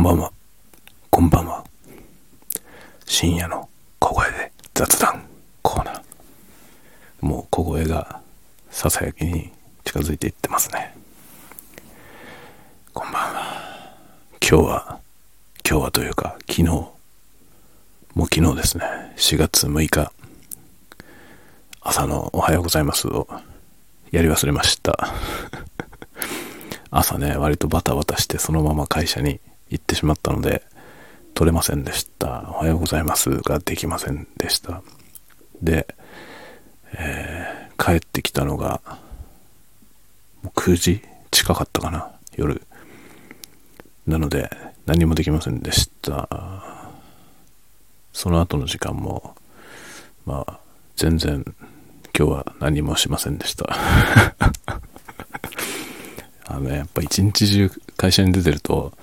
んばんは。こんばんは。深夜の小声で雑談コーナー。もう小声がささやきに近づいていってますね。こんばんは。今日は、今日はというか昨日、もう昨日ですね。4月6日、朝のおはようございますをやり忘れました。朝ね、割とバタバタしてそのまま会社に行ってしまったので、撮れませんでした。おはようございますができませんでした。で、えー帰ってきたのが、9時近かったかな、夜。なので、何もできませんでした。その後の時間も、まあ、全然、今日は何もしませんでした。あのね、やっぱ一日中会社に出てると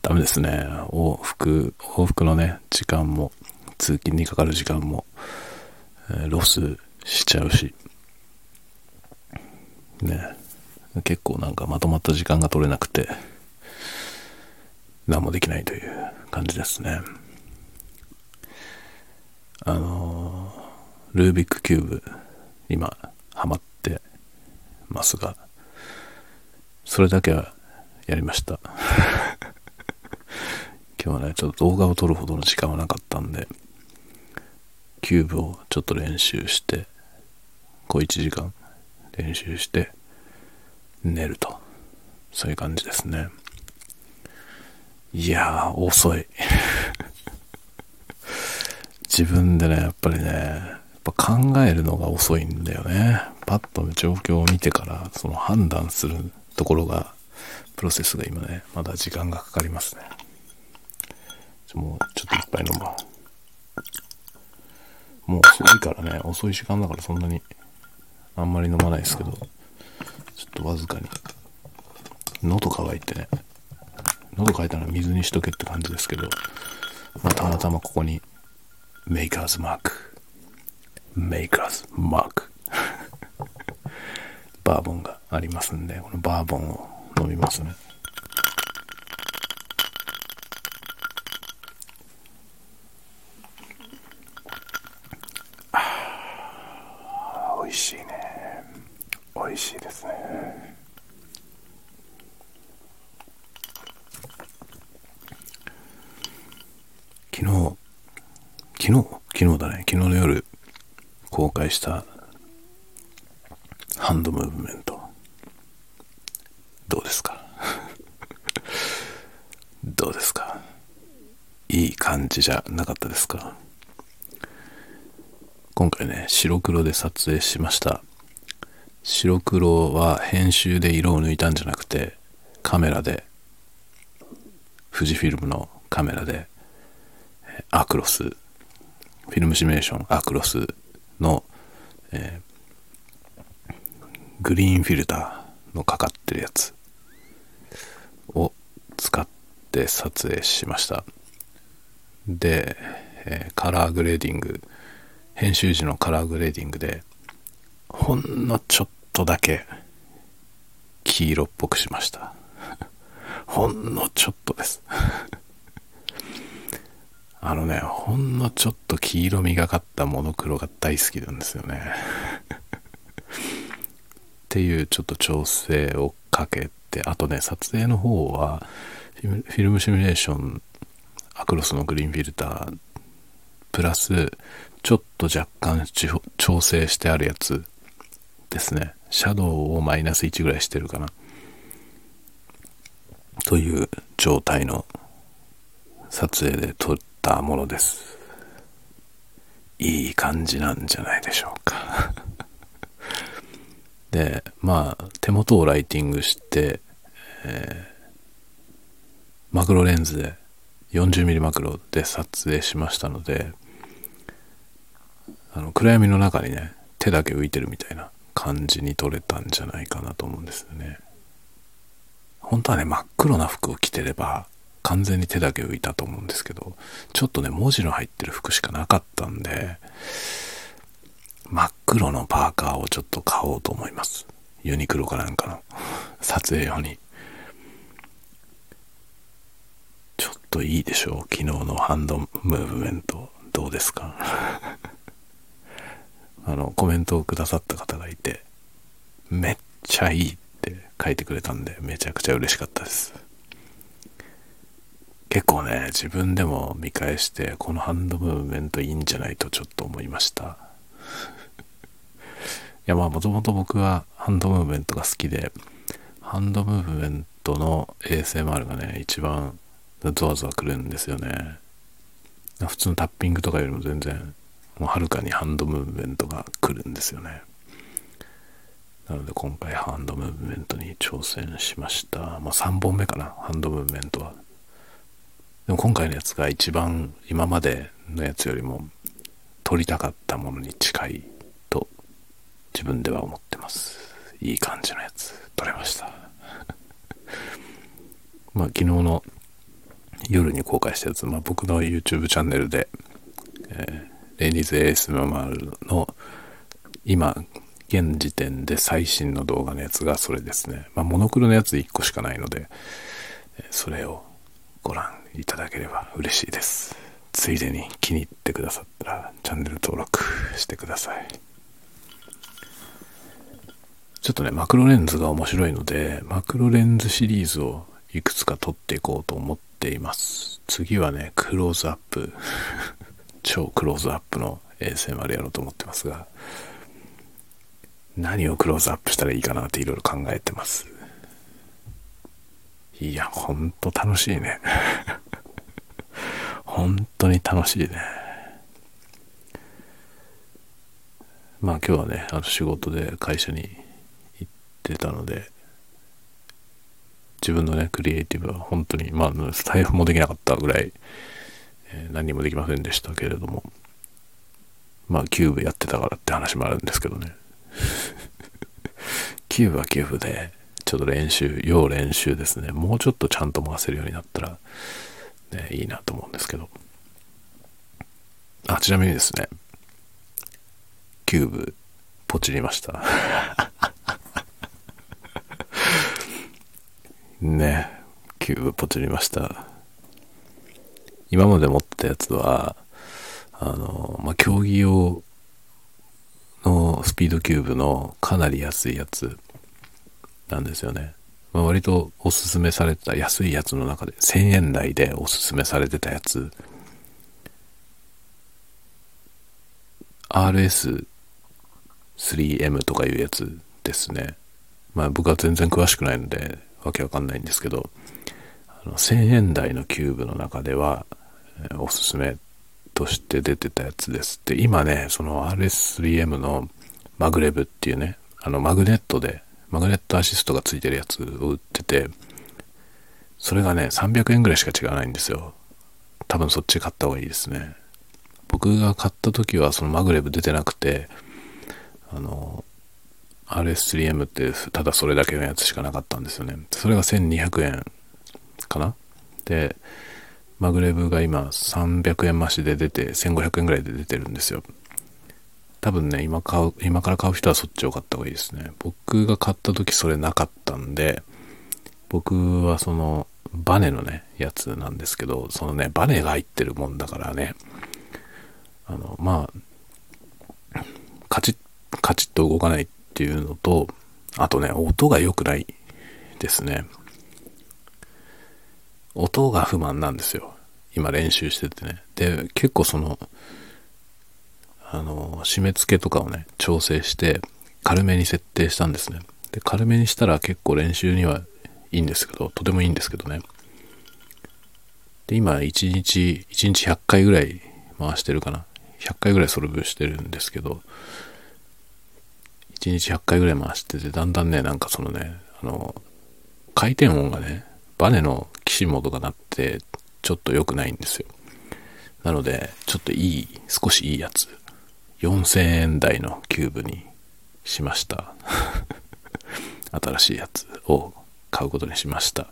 ダメですね。往復、往復のね、時間も、通勤にかかる時間も、えーロスしちゃうし、ね、結構なんかまとまった時間が取れなくて、何もできないという感じですね。あのールービックキューブ、今、ハマってますが、それだけはやりました。今日はね、ちょっと動画を撮るほどの時間はなかったんで、キューブをちょっと練習して、小1時間練習して、寝ると。そういう感じですね。いやー、遅い。自分でね、やっぱりね、やっぱ考えるのが遅いんだよね。パッと状況を見てから、その判断するところが、プロセスが今ね、まだ時間がかかりますね。もうちょっと一杯飲もう。もう遅いからね、遅い時間だからそんなに、あんまり飲まないですけど、ちょっとわずかに、喉乾いてね、喉乾いたら水にしとけって感じですけど、まあ、たまたまここに、メーカーズマーク、メーカーズマーク、バーボンがありますんで、このバーボンを飲みますね。美味しいね。美味しいですね。昨日、昨日昨日だね。昨日の夜公開したハンドムーブメント。どうですかどうですかいい感じじゃなかったですか？今回ね、白黒で撮影しました。白黒は編集で色を抜いたんじゃなくて、カメラで、富士フィルムのカメラで、アクロス、フィルムシミュレーションアクロスの、えーグリーンフィルターのかかってるやつを使って撮影しました。で、えーカラーグレーディング、編集時のカラーグレーディングで、ほんのちょっとだけ黄色っぽくしました。ほんのちょっとです。あのね、ほんのちょっと黄色みがかったモノクロが大好きなんですよね。っていうちょっと調整をかけて、あとね、撮影の方は、フィルフィルムシミュレーション、アクロスのグリーンフィルター、プラス、ちょっと若干調整してあるやつですね。シャドウをマイナス1ぐらいしてるかな。という状態の撮影で撮ったものです。いい感じなんじゃないでしょうか。で、まあ、手元をライティングして、えーマクロレンズで 40mm マクロで撮影しましたので、あの暗闇の中にね、手だけ浮いてるみたいな感じに撮れたんじゃないかなと思うんですよね。本当はね、真っ黒な服を着てれば、完全に手だけ浮いたと思うんですけど、ちょっとね、文字の入ってる服しかなかったんで、真っ黒のパーカーをちょっと買おうと思います。ユニクロかなんかの撮影用に。ちょっトいいでしょう？昨日のハンドムーブメントどうですか？あのコメントをくださった方がいてめっちゃいいって書いてくれたんでめちゃくちゃ嬉しかったです。結構ね自分でも見返してこのハンドムーブメントいいんじゃないとちょっと思いました。いやまあもともと僕はハンドムーブメントが好きでハンドムーブメントの ASMR がね一番ゾワゾワくるんですよね普通のタッピングとかよりも全然もうはるかにハンドムーブメントが来るんですよねなので今回ハンドムーブメントに挑戦しました。まあ3本目かな、ハンドムーブメントは。でも今回のやつが一番今までのやつよりも撮りたかったものに近いと自分では思ってます。いい感じのやつ撮れました。まあ昨日の夜に公開したやつ、まあ僕の YouTube チャンネルで、えー、レイニーズ・エース・ママルの今現時点で最新の動画のやつがそれですね。まあ、モノクロのやつ1個しかないので、それをご覧いただければ嬉しいです。ついでに気に入ってくださったらチャンネル登録してください。ちょっとね、マクロレンズが面白いので、マクロレンズシリーズをいくつか撮っていこうと思っています。次はね、クローズアップ、超クローズアップの ASMR やろうと思ってますが、何をクローズアップしたらいいかなっていろいろ考えてます。いや、ほんと楽しいね。本当に楽しいね。まあ今日はね、あの仕事で会社に行ってたので、自分のね、クリエイティブは本当に、まあ、スタイフもできなかったぐらい、えー、何もできませんでしたけれども、まあ、キューブやってたからって話もあるんですけどね。キューブはキューブで、ちょっと練習、要練習ですね。もうちょっとちゃんと回せるようになったら、ね、いいなと思うんですけど。あ、ちなみにですね、キューブ、ポチりました。ね、キューブポチりました。今まで持ってたやつは、あの、まあ、競技用のスピードキューブのかなり安いやつなんですよね。まあ、割とおすすめされてた安いやつの中で1000円台でおすすめされてたやつ RS3M とかいうやつですね。まあ僕は全然詳しくないのでわけわかんないんですけど、あの1000円台のキューブの中ではおすすめとして出てたやつです。で、今ね、その RS3M のマグレブっていうね、あのマグネットで、マグネットアシストがついてるやつを売ってて、それがね、300円ぐらいしか違わないんですよ。多分そっち買った方がいいですね。僕が買った時はそのマグレブ出てなくて、あの、RS3M ってただそれだけのやつしかなかったんですよね。それが1200円かな？で、マグレブが今300円増しで出て1500円ぐらいで出てるんですよ。多分ね、今買う、今から買う人はそっちを買った方がいいですね。僕が買った時それなかったんで、僕はそのバネのね、やつなんですけど、そのね、バネが入ってるもんだからね、あの、まあ、カチッ、カチッと動かないっていうのと、あとね、音が良くないですね。音が不満なんですよ。今練習しててね。で、結構その、あの、締め付けとかをね、調整して、軽めに設定したんですね。で、軽めにしたら結構練習にはいいんですけど、とてもいいんですけどね。で、今、1日、1日100回ぐらい回してるかな。100回ぐらいソルブしてるんですけど、1日100回ぐらい回してて、だんだんね、なんかそのね、あの、回転音がね、バネのきしむ音が鳴って、ちょっと良くないんですよ。なので、ちょっといい、少しいいやつ、4000円台のキューブにしました。新しいやつを買うことにしました。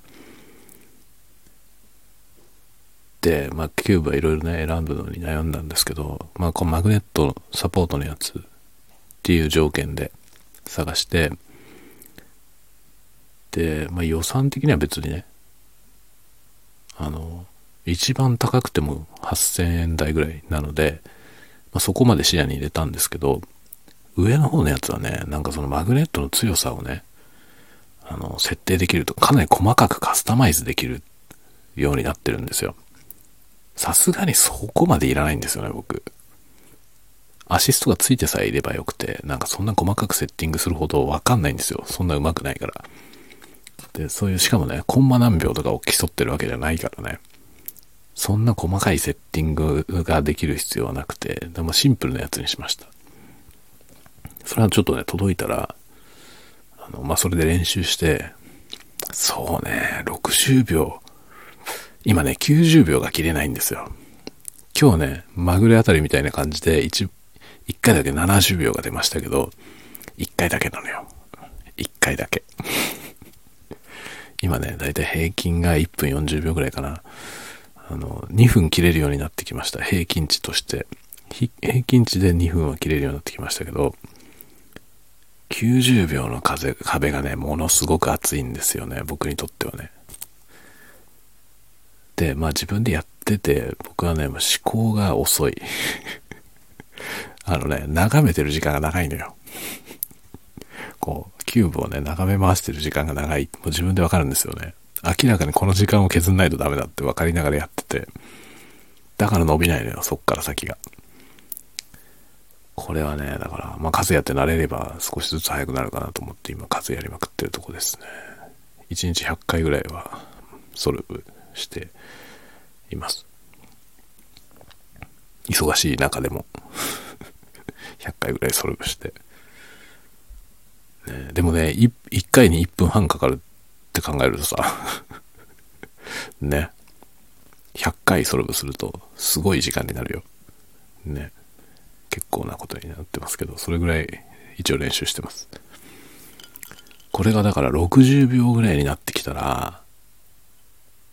で、まあ、キューブはいろいろね、選ぶのに悩んだんですけど、まあ、このマグネットサポートのやつっていう条件で探して、で、まあ、予算的には別にね、あの、一番高くても8000円台ぐらいなので、まあ、そこまで視野に入れたんですけど、上の方のやつはね、なんかそのマグネットの強さをね、あの、設定できるとかなり細かくカスタマイズできるようになってるんですよ。さすがにそこまでいらないんですよね、僕。アシストがついてさえいればよくて、なんかそんな細かくセッティングするほどわかんないんですよ。そんな上手くないから。で、そういう、しかもね、コンマ何秒とかを競ってるわけじゃないからね。そんな細かいセッティングができる必要はなくて、でもシンプルなやつにしました。それはちょっとね、届いたら、あの、まあ、それで練習して、そうね、60秒、今ね、90秒が切れないんですよ。今日ね、まぐれあたりみたいな感じで、1回だけ70秒が出ましたけど、1回だけなのよ。1回だけ。今ね、だいたい平均が1分40秒ぐらいかな。あの、2分切れるようになってきました。平均値として。平均値で2分は切れるようになってきましたけど、90秒の風壁がね、ものすごく熱いんですよね、僕にとってはね。で、まあ自分でやってて、僕はね、思考が遅い。あのね、眺めてる時間が長いのよ。こう、キューブをね、眺め回してる時間が長い。もう自分でわかるんですよね。明らかにこの時間を削んないとダメだって分かりながらやってて。だから伸びないのよ、そっから先が。これはね、だから、まあ数やって慣れれば少しずつ早くなるかなと思って今数やりまくってるとこですね。1日100回ぐらいはソルブしています。忙しい中でも100回ぐらいソルブして。ね、でもね1、回に1分半かかるって考えるとさ ね。100回ソルブするとすごい時間になるよ。ね。結構なことになってますけど、それぐらい一応練習してます。これがだから60秒ぐらいになってきたら、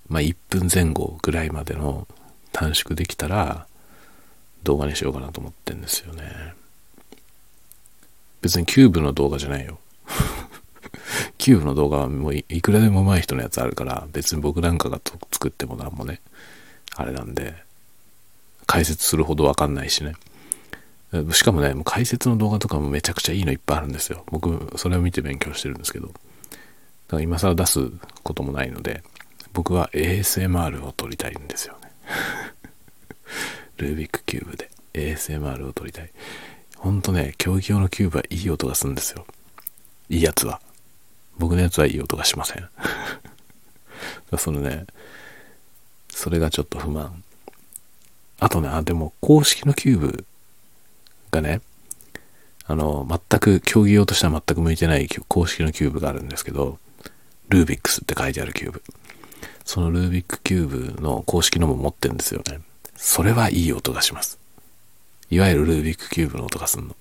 まあ1分前後ぐらいまでの短縮できたら動画にしようかなと思ってんですよね。別にキューブの動画じゃないよ。キューブの動画はもういくらでも上手い人のやつあるから別に僕なんかが作ってもなんもね、あれなんで解説するほどわかんないしね。しかもね、もう解説の動画とかもめちゃくちゃいいのいっぱいあるんですよ。僕、それを見て勉強してるんですけど。だから今更出すこともないので、僕は ASMR を撮りたいんですよね。ルービックキューブで ASMR を撮りたい。ほんとね、競技用のキューブはいい音がするんですよ。いいやつは。僕のやつはいい音がしません。そのね、それがちょっと不満。あとね、あ、でも公式のキューブがね、あの、全く、競技用としては全く向いてない公式のキューブがあるんですけど、 Rubik's って書いてあるキューブ。そのルービックキューブの公式のも持ってるんですよね。それはいい音がします。いわゆるルービックキューブの音がすんの。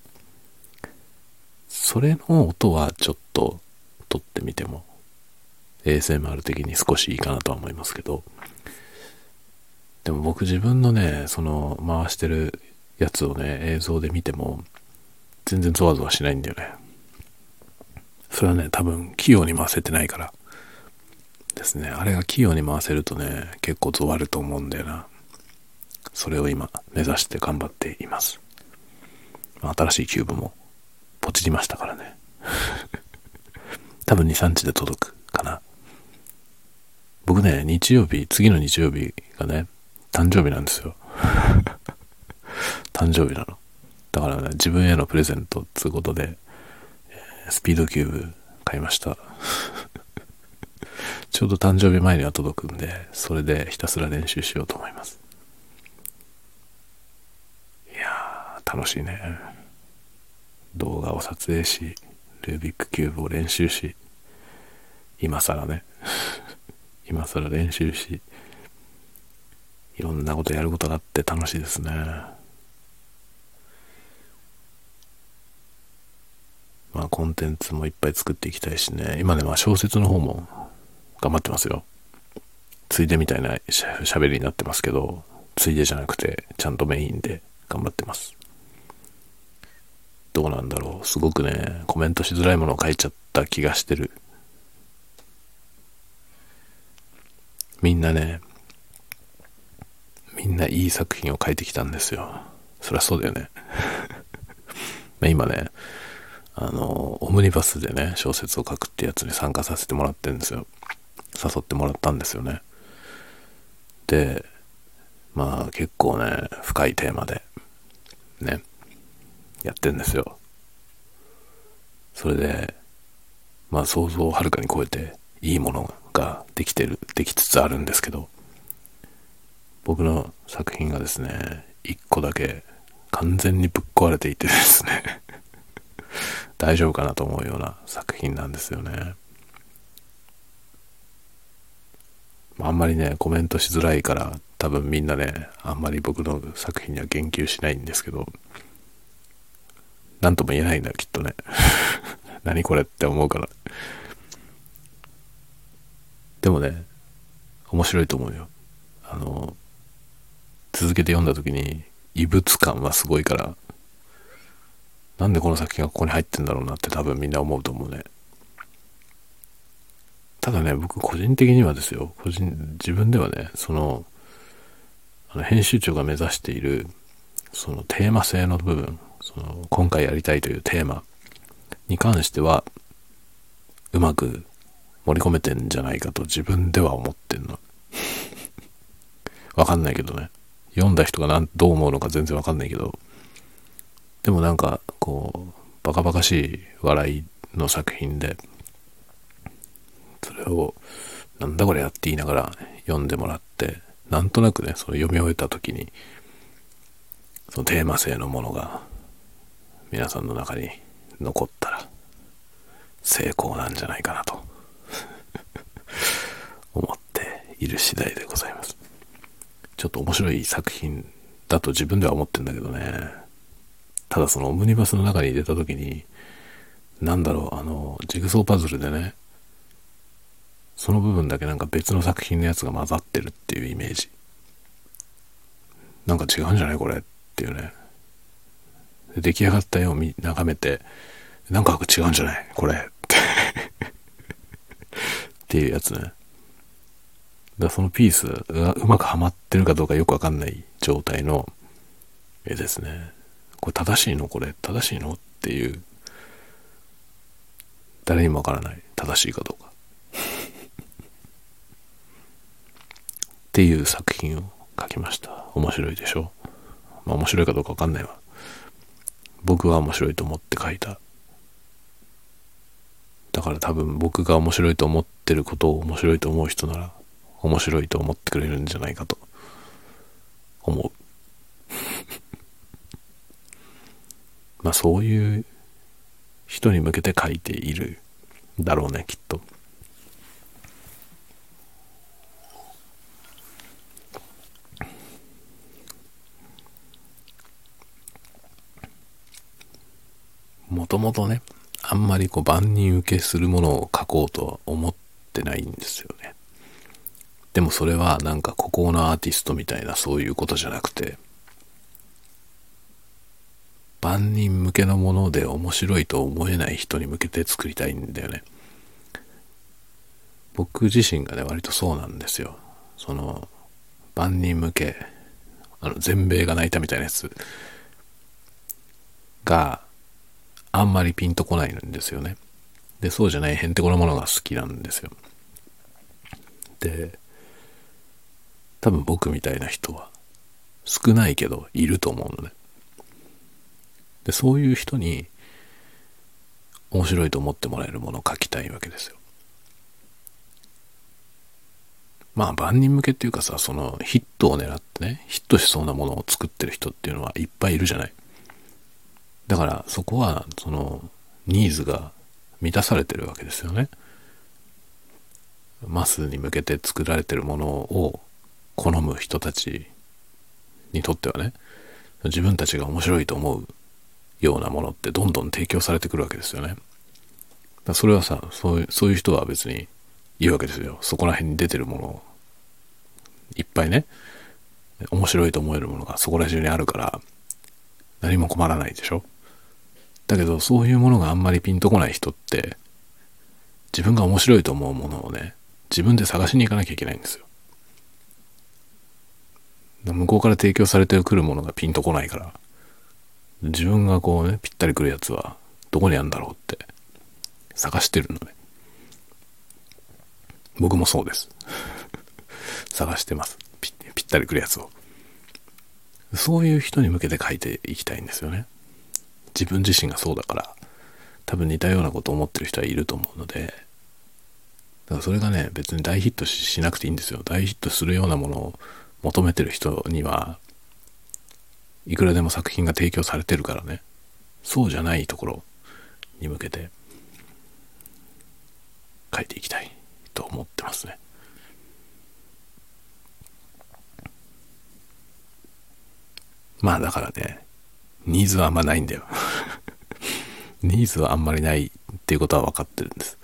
それの音はちょっと撮ってみても ASMR 的に少しいいかなとは思いますけど、でも僕自分のね、その回してるやつをね、映像で見ても、全然ゾワゾワしないんだよね。それはね、多分、器用に回せてないから。ですね。あれが器用に回せるとね、結構ゾワると思うんだよな。それを今、目指して頑張っています。新しいキューブも、ポチりましたからね。多分2、3日で届くかな。僕ね、日曜日、次の日曜日がね、誕生日なんですよ。誕生日なの。だからね、自分へのプレゼントっつうことで、スピードキューブ買いました。ちょうど誕生日前には届くんで、それでひたすら練習しようと思います。いやー、楽しいね。動画を撮影し、ルービックキューブを練習し、今更ね、今更練習し、いろんなことやることがあって楽しいですね。まあコンテンツもいっぱい作っていきたいしね。今ね、まあ小説の方も頑張ってますよ。ついでみたいなしゃべりになってますけど、ついでじゃなくて、ちゃんとメインで頑張ってます。どうなんだろう。すごくね、コメントしづらいものを書いちゃった気がしてる。みんなね、みんないい作品を書いてきたんですよ。そりゃそうだよね。今ね、あの、オムニバスでね、小説を書くってやつに参加させてもらってるんですよ。誘ってもらったんですよね。で、まあ結構ね、深いテーマで、ね、やってんですよ。それで、まあ想像をはるかに超えていいものができてる、できつつあるんですけど、僕の作品がですね、一個だけ完全にぶっ壊れていてですね 大丈夫かなと思うような作品なんですよね。あんまりね、コメントしづらいから多分みんなね、あんまり僕の作品には言及しないんですけど、なんとも言えないんだきっとね。何これって思うから。でもね、面白いと思うよ。あの、続けて読んだ時に異物感はすごいから、なんでこの作品がここに入ってんだろうなって多分みんな思うと思うね。ただね、僕個人的にはですよ、個人、自分ではね、その、あの編集長が目指している、そのテーマ性の部分、その今回やりたいというテーマに関しては、うまく盛り込めてんじゃないかと自分では思ってんの。わかんないけどね。読んだ人が何どう思うのか全然わかんないけど、でもなんか、こう、バカバカしい笑いの作品で、それを、なんだこれやって言いながら読んでもらって、なんとなくね、その読み終えた時に、そのテーマ性のものが皆さんの中に残ったら成功なんじゃないかなと 思っている次第でございます。ちょっと面白い作品だと自分では思ってんだけどね。ただそのオムニバスの中に入れた時に、なんだろう、あの、ジグソーパズルでね、その部分だけなんか別の作品のやつが混ざってるっていうイメージ。なんか違うんじゃないこれっていうね。出来上がった絵を眺めて、なんか違うんじゃない？これって っていうやつね。だそのピースがうまくはまってるかどうかよくわかんない状態の絵ですね。これ正しいの？これ正しいの？っていう、誰にもわからない正しいかどうか。っていう作品を書きました。面白いでしょ？まあ面白いかどうかわかんないわ。僕は面白いと思って書いた。だから多分僕が面白いと思ってることを面白いと思う人なら面白いと思ってくれるんじゃないかと思う。まあそういう人に向けて書いているだろうね、きっと。もとね、あんまりこう万人受けするものを書こうとは思ってないんですよね。でもそれはなんか孤高のアーティストみたいなそういうことじゃなくて、万人向けのもので面白いと思えない人に向けて作りたいんだよね。僕自身がね、割とそうなんですよ。その、万人向け、あの、全米が泣いたみたいなやつがあんまりピンとこないんですよね。で、そうじゃないへんてこなものが好きなんですよ。で、多分僕みたいな人は少ないけどいると思うのね。で、そういう人に面白いと思ってもらえるものを書きたいわけですよ。まあ万人向けっていうかさ、そのヒットを狙ってね、ヒットしそうなものを作ってる人っていうのはいっぱいいるじゃない。だからそこはそのニーズが満たされてるわけですよね。マスに向けて作られてるものを好む人たちにとってはね自分たちが面白いと思うようなものってどんどん提供されてくるわけですよね。だそれはさそういうそういう人は別にいいわけですよ。そこら辺に出てるものいっぱいね面白いと思えるものがそこら中にあるから何も困らないでしょだけどそういうものがあんまりピンとこない人って自分が面白いと思うものをね自分で探しに行かなきゃいけないんですよ。向こうから提供されてくるものがピンとこないから自分がこうねぴったりくるやつはどこにあるんだろうって探してるのね。僕もそうです。探してます。ぴぴったりくるやつを。そういう人に向けて書いていきたいんですよね。自分自身がそうだから多分似たようなこと思ってる人はいると思うのでだからそれがね別に大ヒットしなくていいんですよ。大ヒットするようなものを求めてる人にはいくらでも作品が提供されてるからね。そうじゃないところに向けて書いていきたいと思ってますね。まあだからねニーズはあんまないんだよ。ニーズはあんまりないっていうことは分かってるんです。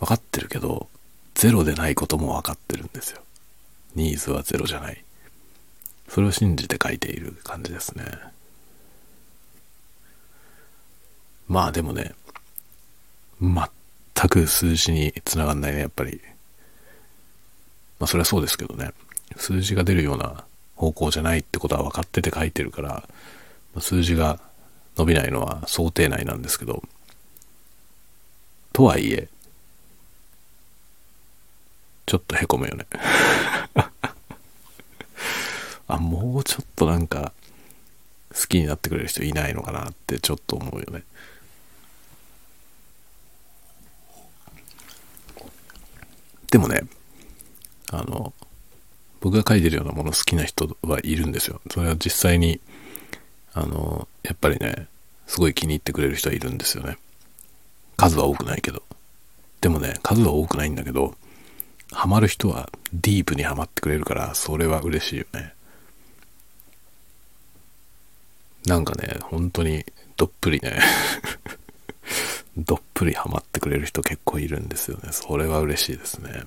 分かってるけどゼロでないことも分かってるんですよ。ニーズはゼロじゃない。それを信じて書いている感じですね。まあでもね全く数字につながんないねやっぱり。まあそれはそうですけどね。数字が出るような方向じゃないってことは分かってて書いてるから数字が伸びないのは想定内なんですけどとはいえちょっとへこむよね。あもうちょっとなんか好きになってくれる人いないのかなってちょっと思うよね。でもねあの僕が書いてるようなもの好きな人はいるんですよ。それは実際にあのやっぱりねすごい気に入ってくれる人はいるんですよね。数は多くないけど。でもね数は多くないんだけどハマる人はディープにはまってくれるからそれは嬉しいよね。なんかね本当にどっぷりね どっぷりハマってくれる人結構いるんですよね。それは嬉しいですね。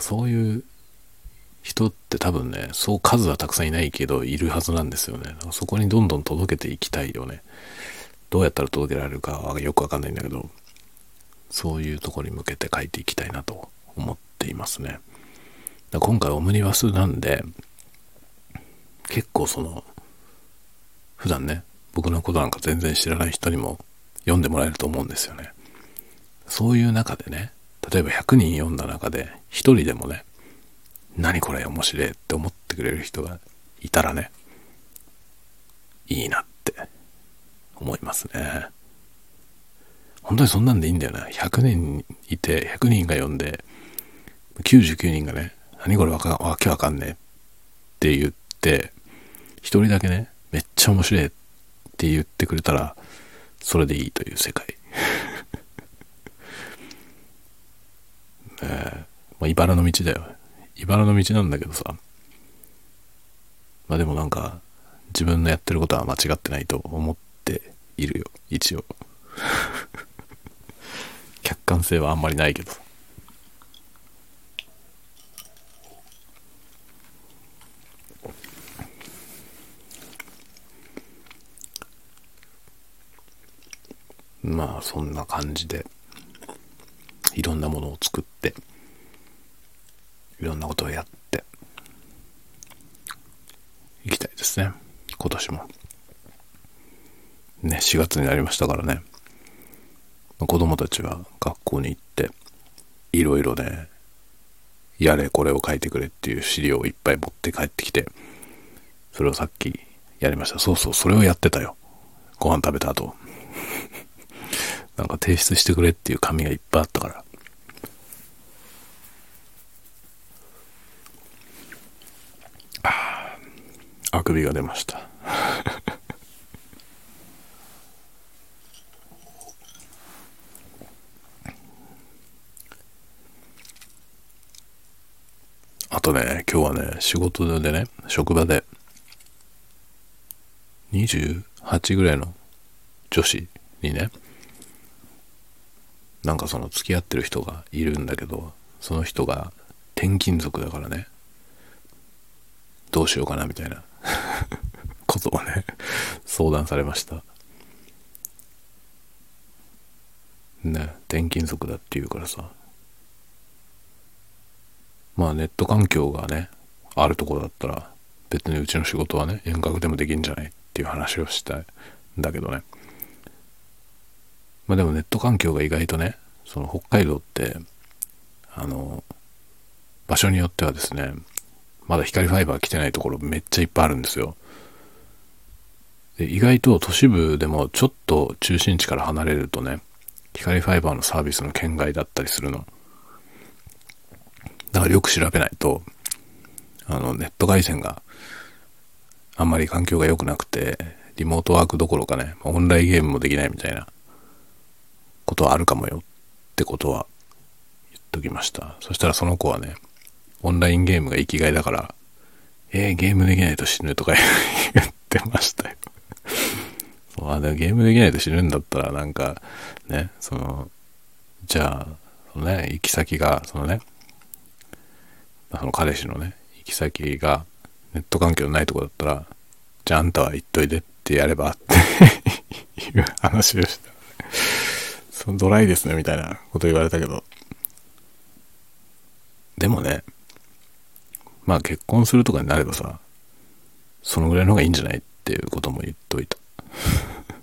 そういう人って多分ねそう数はたくさんいないけどいるはずなんですよね。そこにどんどん届けていきたいよね。どうやったら届けられるかはよくわかんないんだけどそういうとこに向けて書いていきたいなと思っていますね。だ今回オムニバスなんで結構その普段ね僕のことなんか全然知らない人にも読んでもらえると思うんですよね。そういう中でね例えば100人読んだ中で1人でもね何これ面白いって思ってくれる人がいたらねいいなって思いますね。本当にそんなんでいいんだよな。100人いて100人が読んで99人がね何これわかわけわかんねえって言って1人だけねめっちゃ面白いって言ってくれたらそれでいいという世界。え。ー、まあ、茨の道だよ。茨の道なんだけどさ。まあでもなんか自分のやってることは間違ってないと思っているよ。一応。客観性はあんまりないけどまあそんな感じでいろんなものを作っていろんなことをやっていきたいですね今年もね4月になりましたからね。子供たちは学校に行っていろいろねやれこれを書いてくれっていう資料をいっぱい持って帰ってきてそれをさっきやりました。そうそうそれをやってたよ。ご飯食べた後。なんか提出してくれっていう紙がいっぱいあったから。あくびが出ました。とね今日はね仕事でね職場で28ぐらいの女子にねなんかその付き合ってる人がいるんだけどその人が転勤族だからねどうしようかなみたいな ことをね相談されました。ね転勤族だっていうからさ。まあネット環境がねあるところだったら別にうちの仕事はね遠隔でもできんじゃないっていう話をしたいんだけどね。まあでもネット環境が意外とねその北海道ってあの場所によってはですねまだ光ファイバー来てないところめっちゃいっぱいあるんですよ。で意外と都市部でもちょっと中心地から離れるとね光ファイバーのサービスの圏外だったりするの。だからよく調べないとあのネット回線があんまり環境が良くなくてリモートワークどころかねオンラインゲームもできないみたいなことはあるかもよってことは言っときました。そしたらその子はねオンラインゲームが生きがいだからえー、ゲームできないと死ぬとか 言ってましたよ。あでもゲームできないと死ぬんだったらなんかねそのじゃあそのね行き先がそのねその彼氏のね行き先がネット環境のないとこだったらじゃああんたは行っといでってやればっていう話をした。そのドライですねみたいなこと言われたけど。でもねまあ結婚するとかになればさそのぐらいの方がいいんじゃないっていうことも言っといた。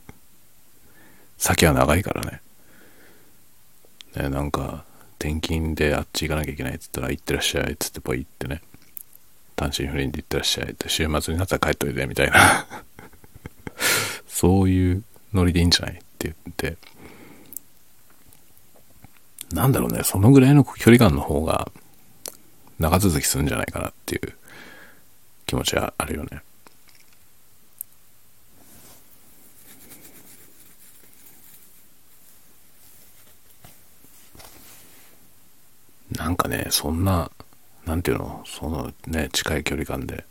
先は長いからね。ね、なんか、転勤であっち行かなきゃいけないって言ったら、行ってらっしゃいっつってポイってね。単身赴任で行ってらっしゃいって、週末になったら帰っといて、みたいな そういうノリでいいんじゃないって言って、なんだろうね、そのぐらいの距離感の方が長続きするんじゃないかなっていう気持ちはあるよね。なんかね、そんな、なんていうの、そのね、近い距離感で、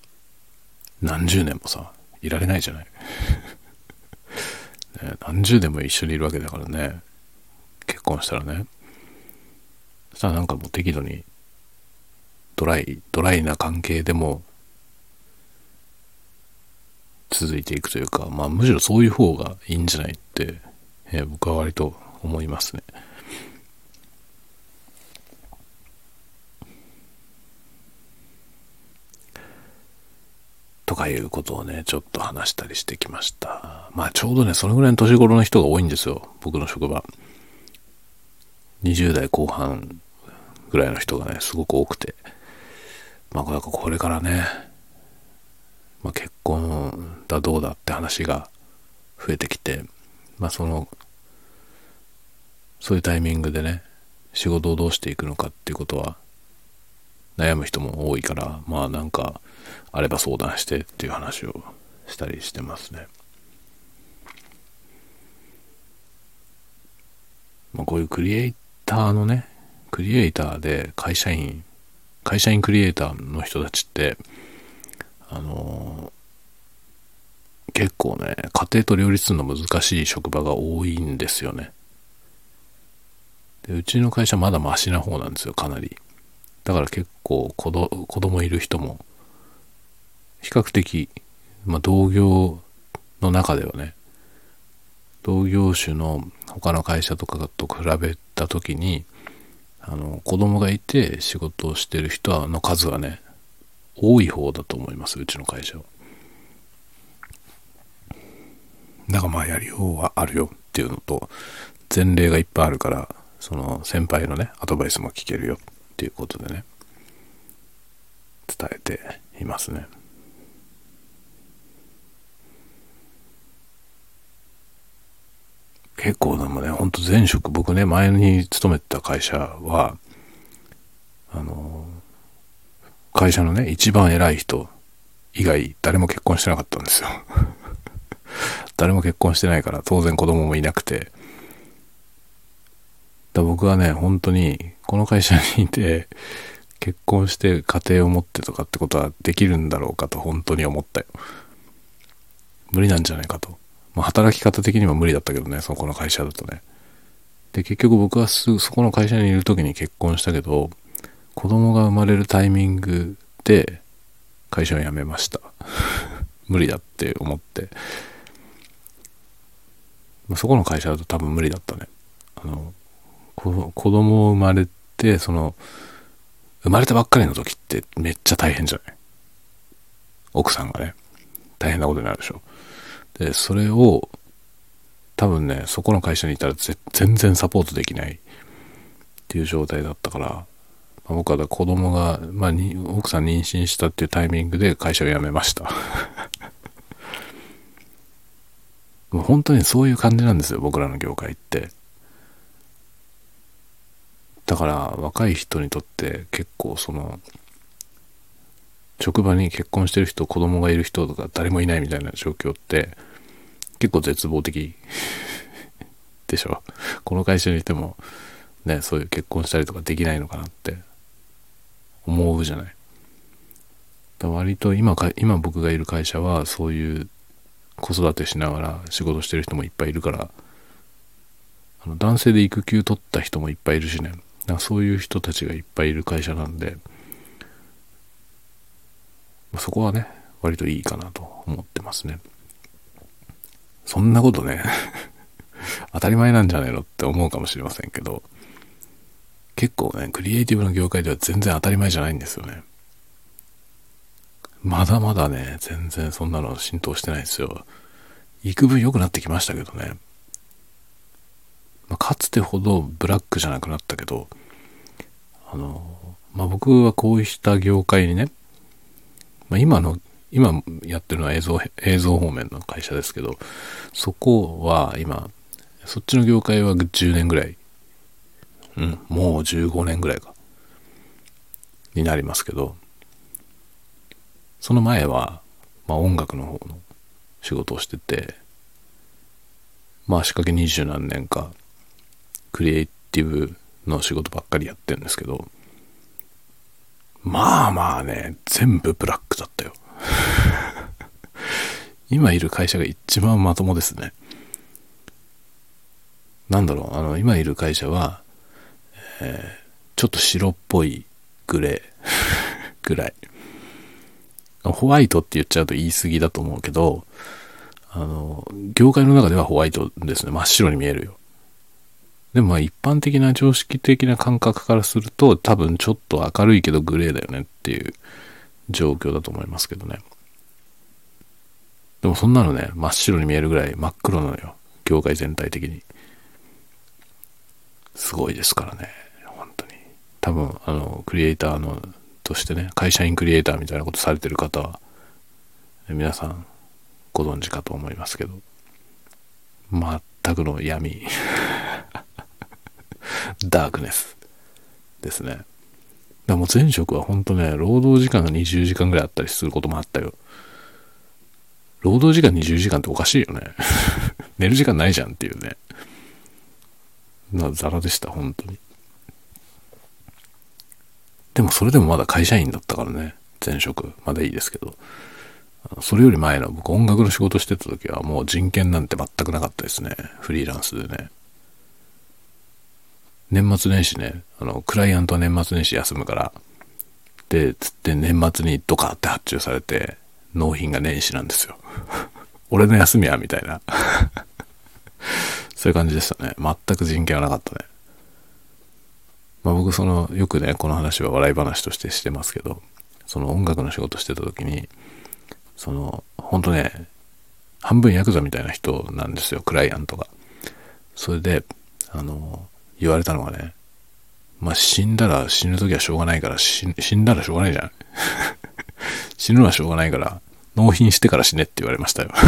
何十年もさ、いられないじゃない？ね、何十年も一緒にいるわけだからね、結婚したらね。そしたらなんかもう適度に、ドライ、ドライな関係でも、続いていくというか、まあむしろそういう方がいいんじゃないって、えー、僕は割と思いますね。かいうことをね、ちょっと話したりしてきました。まあちょうどね、そのぐらいの年頃の人が多いんですよ。僕の職場。20代後半ぐらいの人がね、すごく多くて。まあこれからね、まあ、結婚だどうだって話が増えてきて、まあその、そういうタイミングでね、仕事をどうしていくのかっていうことは悩む人も多いから、まあなんか、あれば相談してっていう話をしたりしてますね。まあ、こういうクリエイターのね、クリエイターで会社員、会社員クリエイターの人たちって、あのー、結構ね、家庭と両立するの難しい職場が多いんですよね。でうちの会社まだマシな方なんですよ、かなり。だから結構子ど子供いる人も比較的、まあ、同業の中ではね同業種の他の会社とかと比べた時にあの子供がいて仕事をしてる人の数はね多い方だと思いますうちの会社は。だからまあやりようはあるよっていうのと前例がいっぱいあるからその先輩のねアドバイスも聞けるよ。っていうことでね伝えていますね結構でもね、ほんと前職、僕ね、前に勤めてた会社は、あの、会社のね、一番偉い人以外、誰も結婚してなかったんですよ。誰も結婚してないから、当然子供もいなくて。だ僕はね、本当に、この会社にいて、結婚して家庭を持ってとかってことはできるんだろうかと本当に思ったよ。無理なんじゃないかと。まあ、働き方的にも無理だったけどね、そこの会社だとね。で、結局僕はすぐそこの会社にいる時に結婚したけど、子供が生まれるタイミングで会社を辞めました。無理だって思って。まあ、そこの会社だと多分無理だったね。あの、子供生まれて、その、生まれたばっかりの時ってめっちゃ大変じゃない？奥さんがね、大変なことになるでしょ。で、それを、多分ね、そこの会社にいたら全然サポートできないっていう状態だったから、まあ、僕は子供が、まあ、奥さん妊娠したっていうタイミングで会社を辞めました。もう本当にそういう感じなんですよ、僕らの業界って。だから若い人にとって結構その職場に結婚してる人子供がいる人とか誰もいないみたいな状況って結構絶望的。でしょ？この会社にいてもねそういう結婚したりとかできないのかなって思うじゃない？割と今か今僕がいる会社はそういう子育てしながら仕事してる人もいっぱいいるからあの男性で育休取った人もいっぱいいるしね。そういう人たちがいっぱいいる会社なんでそこはね、割といいかなと思ってますね。そんなことね 当たり前なんじゃないのって思うかもしれませんけど、結構ね、クリエイティブの業界では全然当たり前じゃないんですよね。まだまだね、全然そんなの浸透してないですよ。幾分良くなってきましたけどね。まあ、かつてほどブラックじゃなくなったけど、あの、まあ、僕はこうした業界にね、まあ、今の、今やってるのは映像、映像方面の会社ですけど、そこは今、そっちの業界は10年ぐらい、うん、もう15年ぐらいか、になりますけど、その前は、まあ音楽の方の仕事をしてて、まあ仕掛け二十何年か、クリエイティブの仕事ばっかりやってるんですけど、まあまあね、全部ブラックだったよ。今いる会社が一番まともですね。なんだろう、あの、今いる会社は、えー、ちょっと白っぽいグレー ぐらい。ホワイトって言っちゃうと言い過ぎだと思うけど、あの、業界の中ではホワイトですね。真っ白に見えるよ。でもまあ一般的な常識的な感覚からすると多分ちょっと明るいけどグレーだよねっていう状況だと思いますけどね。でもそんなのね、真っ白に見えるぐらい真っ黒なのよ。業界全体的に。すごいですからね。本当に。多分、あの、クリエイターの、としてね、会社員クリエイターみたいなことされてる方は、皆さんご存知かと思いますけど、全くの闇。ダークネスですね。だもう前職は本当ね、労働時間が20時間ぐらいあったりすることもあったよ。労働時間20時間っておかしいよね。寝る時間ないじゃんっていうね。な、ザラでした、本当に。でもそれでもまだ会社員だったからね。前職。まだいいですけど。それより前の僕音楽の仕事してた時はもう人権なんて全くなかったですね。フリーランスでね。年末年始ね、あの、クライアントは年末年始休むから、で、つって年末にドカって発注されて、納品が年始なんですよ。俺の休みはみたいな。そういう感じでしたね。全く人権はなかったね。まあ僕その、よくね、この話は笑い話としてしてますけど、その音楽の仕事してた時に、その、ほんとね、半分ヤクザみたいな人なんですよ、クライアントが。それで、あの、言われたのがね、まあ、死んだら死ぬ時はしょうがないから死んだらしょうがないじゃん。死ぬのはしょうがないから、納品してから死ねって言われましたよ。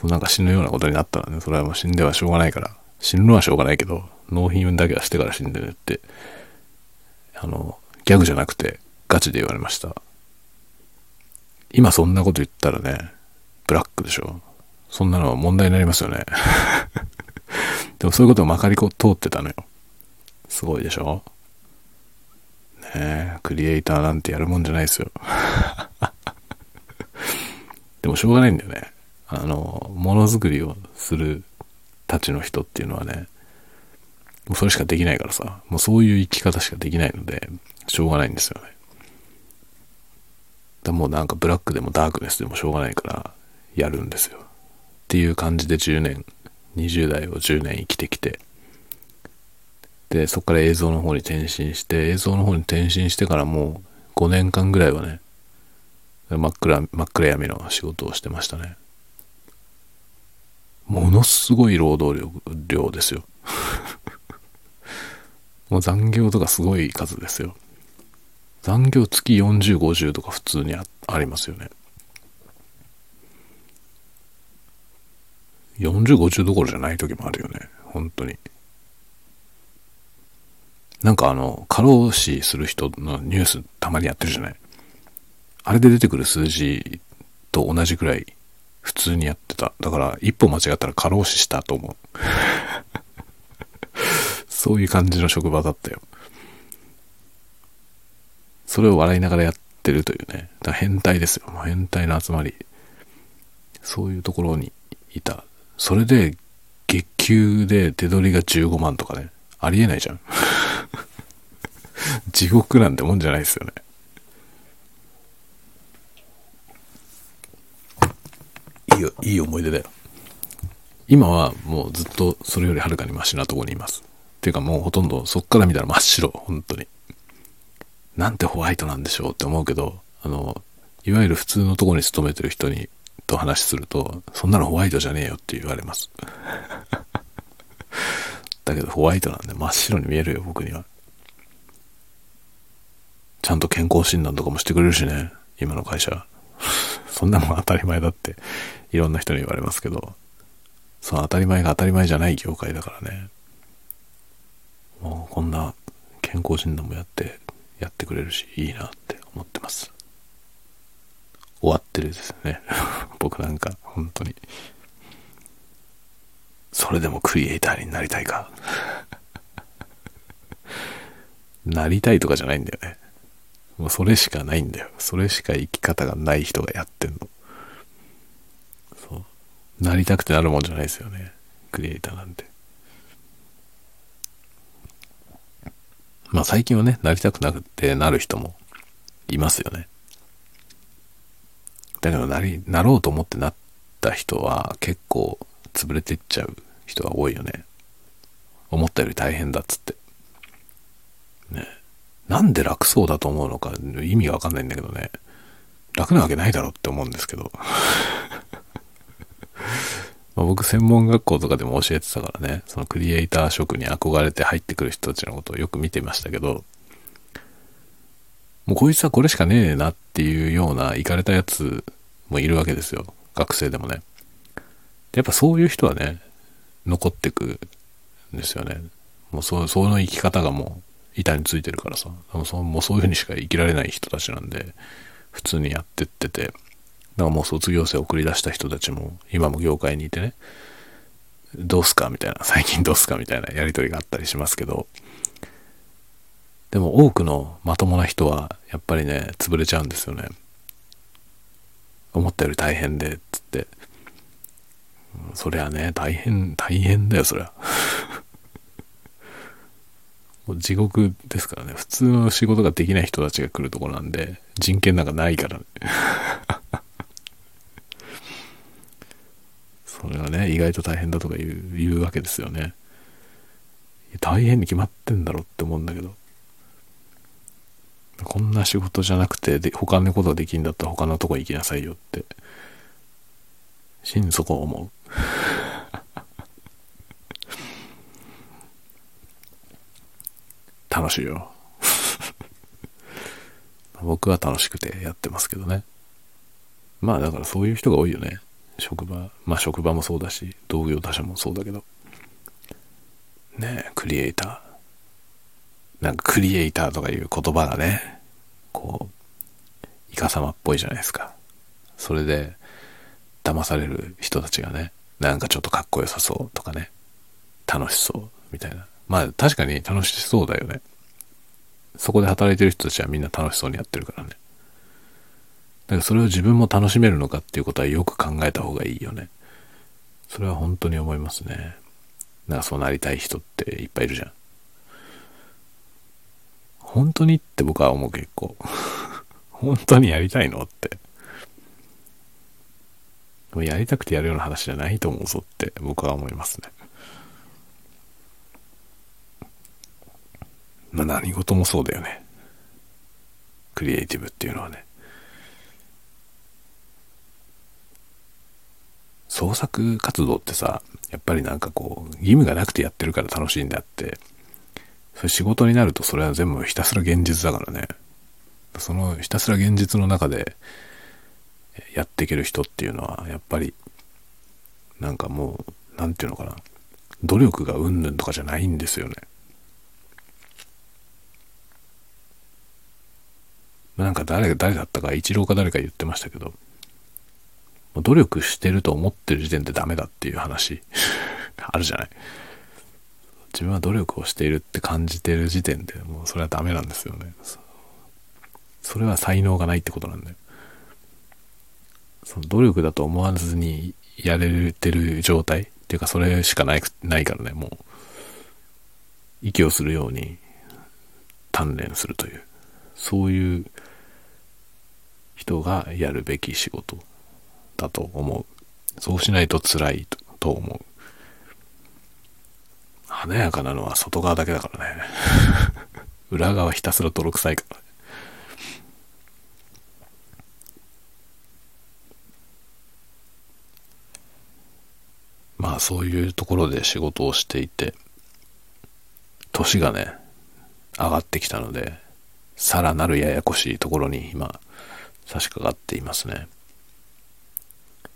そうなんか死ぬようなことになったらね、それはもう死んではしょうがないから、死ぬのはしょうがないけど、納品だけはしてから死んでねって、あの、ギャグじゃなくてガチで言われました。今そんなこと言ったらね、ブラックでしょ。そんなのは問題になりますよね。でもそういうことをまかりこ通ってたのよ。すごいでしょ？ねえ、クリエイターなんてやるもんじゃないですよ。でもしょうがないんだよね。あの、ものづくりをするたちの人っていうのはね、もうそれしかできないからさ、もうそういう生き方しかできないので、しょうがないんですよね。だもうなんかブラックでもダークネスでもしょうがないからやるんですよ。っていう感じで10年、20代を10年生きてきて、で、そこから映像の方に転身して、映像の方に転身してからもう5年間ぐらいはね、真っ暗、真っ暗闇の仕事をしてましたね。ものすごい労働量ですよ。もう残業とかすごい数ですよ。残業月40、50とか普通にありますよね。40、50どころじゃない時もあるよね。本当に。なんかあの、過労死する人のニュースたまにやってるじゃない。あれで出てくる数字と同じくらい普通にやってた。だから一歩間違ったら過労死したと思う。そういう感じの職場だったよ。それを笑いながらやってるというね。だ変態ですよ。変態の集まり。そういうところにいた。それで、月給で手取りが15万とかね。ありえないじゃん。地獄なんてもんじゃないですよね。いいよ、いい思い出だよ。今はもうずっとそれよりはるかにマシなとこにいます。っていうかもうほとんどそっから見たら真っ白、本当に。なんてホワイトなんでしょうって思うけど、あの、いわゆる普通のとこに勤めてる人に、と話すると、そんなのホワイトじゃねえよって言われます。だけどホワイトなんで真っ白に見えるよ、僕には。ちゃんと健康診断とかもしてくれるしね、今の会社。そんなもん当たり前だって、いろんな人に言われますけど、その当たり前が当たり前じゃない業界だからね。もうこんな健康診断もやってやってくれるしいいなって思ってます終わってるですね。僕なんか本当に。それでもクリエイターになりたいか。なりたいとかじゃないんだよね。もうそれしかないんだよ。それしか生き方がない人がやってんの。そう。なりたくてなるもんじゃないですよね。クリエイターなんて。まあ最近はね、なりたくなくてなる人もいますよね。だけどなり、なろうと思ってなった人は結構潰れてっちゃう人が多いよね。思ったより大変だっつって。ね。なんで楽そうだと思うのか意味がわかんないんだけどね。楽なわけないだろって思うんですけど。ま、僕専門学校とかでも教えてたからね、そのクリエイター職に憧れて入ってくる人たちのことをよく見てましたけど、もうこいつはこれしかねえなっていうような行かれたやつもいるわけですよ。学生でもね。やっぱそういう人はね、残ってくんですよね。もうそその生き方がもう板についてるからさ、もうそもうそういうふうにしか生きられない人たちなんで、普通にやってってて、だからもう卒業生送り出した人たちも今も業界にいてね、どうすかみたいな、最近どうすかみたいなやりとりがあったりしますけど、でも多くのまともな人はやっぱりね、潰れちゃうんですよね。思ったより大変でっ、つって。そりゃね、大変、大変だよ、そりゃ。地獄ですからね。普通の仕事ができない人たちが来るところなんで、人権なんかないからね。それはね、意外と大変だとか言う言うわけですよね。大変に決まってんだろうって思うんだけど。こんな仕事じゃなくて、で他のことができんだったら他のとこ行きなさいよって、心底思う。楽しいよ。僕は楽しくてやってますけどね。まあだからそういう人が多いよね。職場、まあ職場もそうだし、同業他社もそうだけど。ねえクリエイター。なんかクリエイターとかいう言葉がね、こう、イカ様っぽいじゃないですか。それで、騙される人たちがね、なんかちょっとかっこよさそうとかね、楽しそうみたいな。まあ確かに楽しそうだよね。そこで働いてる人たちはみんな楽しそうにやってるからね。だからそれを自分も楽しめるのかっていうことはよく考えた方がいいよね。それは本当に思いますね。なんかそうなりたい人っていっぱいいるじゃん。本当にって僕は思う結構。本当にやりたいのって。やりたくてやるような話じゃないと思うぞって僕は思いますね。まあ何事もそうだよね。クリエイティブっていうのはね。創作活動ってさ、やっぱりなんかこう、義務がなくてやってるから楽しいんだって、それ仕事になるとそれは全部ひたすら現実だからね。そのひたすら現実の中でやっていける人っていうのは、やっぱり、なんかもう、なんていうのかな。努力がうんぬんとかじゃないんですよね。なんか誰、誰だったか、一郎か誰か言ってましたけど、努力してると思ってる時点でダメだっていう話 あるじゃない。自分は努力をしているって感じてる時点でもうそれはダメなんですよね。それは才能がないってことなんだよ。その努力だと思わずにやれてる状態っていうかそれしかないないからね、もう息をするように鍛錬するという、そういう人がやるべき仕事だと思う。そうしないと辛いと思う。華やかなのは外側だけだからね。裏側ひたすら泥臭いからね。まあそういうところで仕事をしていて、年がね、上がってきたので、さらなるややこしいところに今、差し掛かっていますね。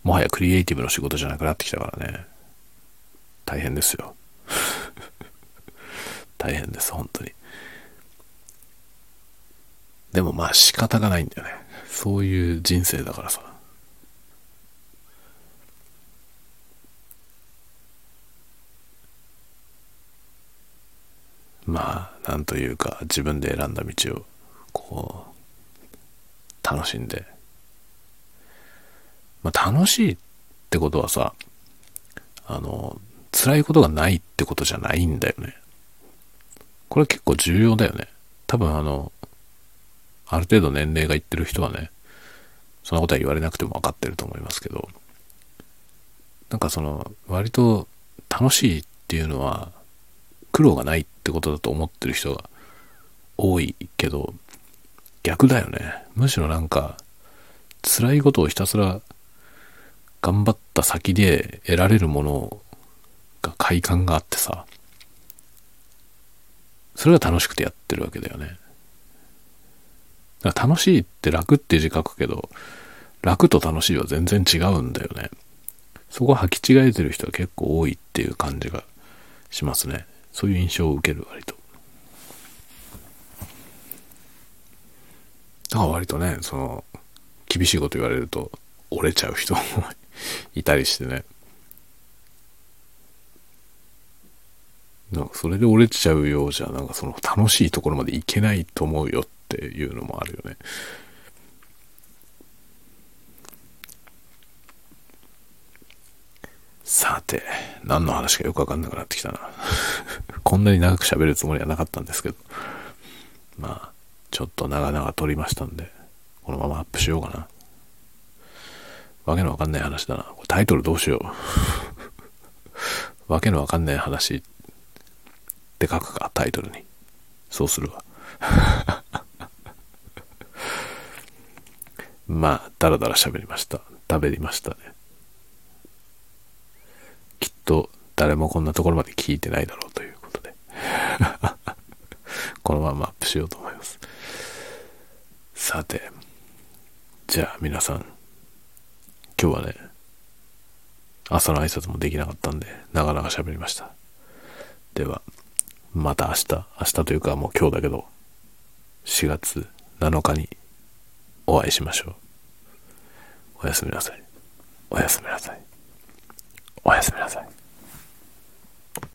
もはやクリエイティブの仕事じゃなくなってきたからね。大変ですよ。大変です、本当に。でもまあ仕方がないんだよね。そういう人生だからさ。まあ、なんというか、自分で選んだ道を、こう、楽しんで。まあ、楽しいってことはさ、あの、辛いことがないってことじゃないんだよね。これ結構重要だよね。多分あの、ある程度年齢がいってる人はね、そんなことは言われなくても分かってると思いますけど、なんかその、割と楽しいっていうのは、苦労がないってことだと思ってる人が多いけど、逆だよね。むしろなんか、辛いことをひたすら頑張った先で得られるものが快感があってさ、それが楽しくてやってるわけだよね。だから楽しいって楽って字書くけど、楽と楽しいは全然違うんだよね。そこ履き違えてる人は結構多いっていう感じがしますね。そういう印象を受ける割と。だから割とね、その、厳しいこと言われると折れちゃう人も いたりしてね。なんかそれで折れちゃうようじゃ、なんかその楽しいところまでいけないと思うよっていうのもあるよね。さて、何の話かよくわかんなくなってきたな。こんなに長く喋るつもりはなかったんですけど。まあ、ちょっと長々撮りましたんで、このままアップしようかな。わけのわかんない話だな。タイトルどうしよう。わけのわかんない話って書くか、タイトルに。そうするわ。まあ、だらだら喋りました。食べりましたね。きっと誰もこんなところまで聞いてないだろうということで。このままアップしようと思います。さて、じゃあ皆さん、今日はね、朝の挨拶もできなかったんで、長々喋りました。では、また明日、明日というかもう今日だけど、4月7日にお会いしましょう。おやすみなさい。おやすみなさい。おやすみなさい。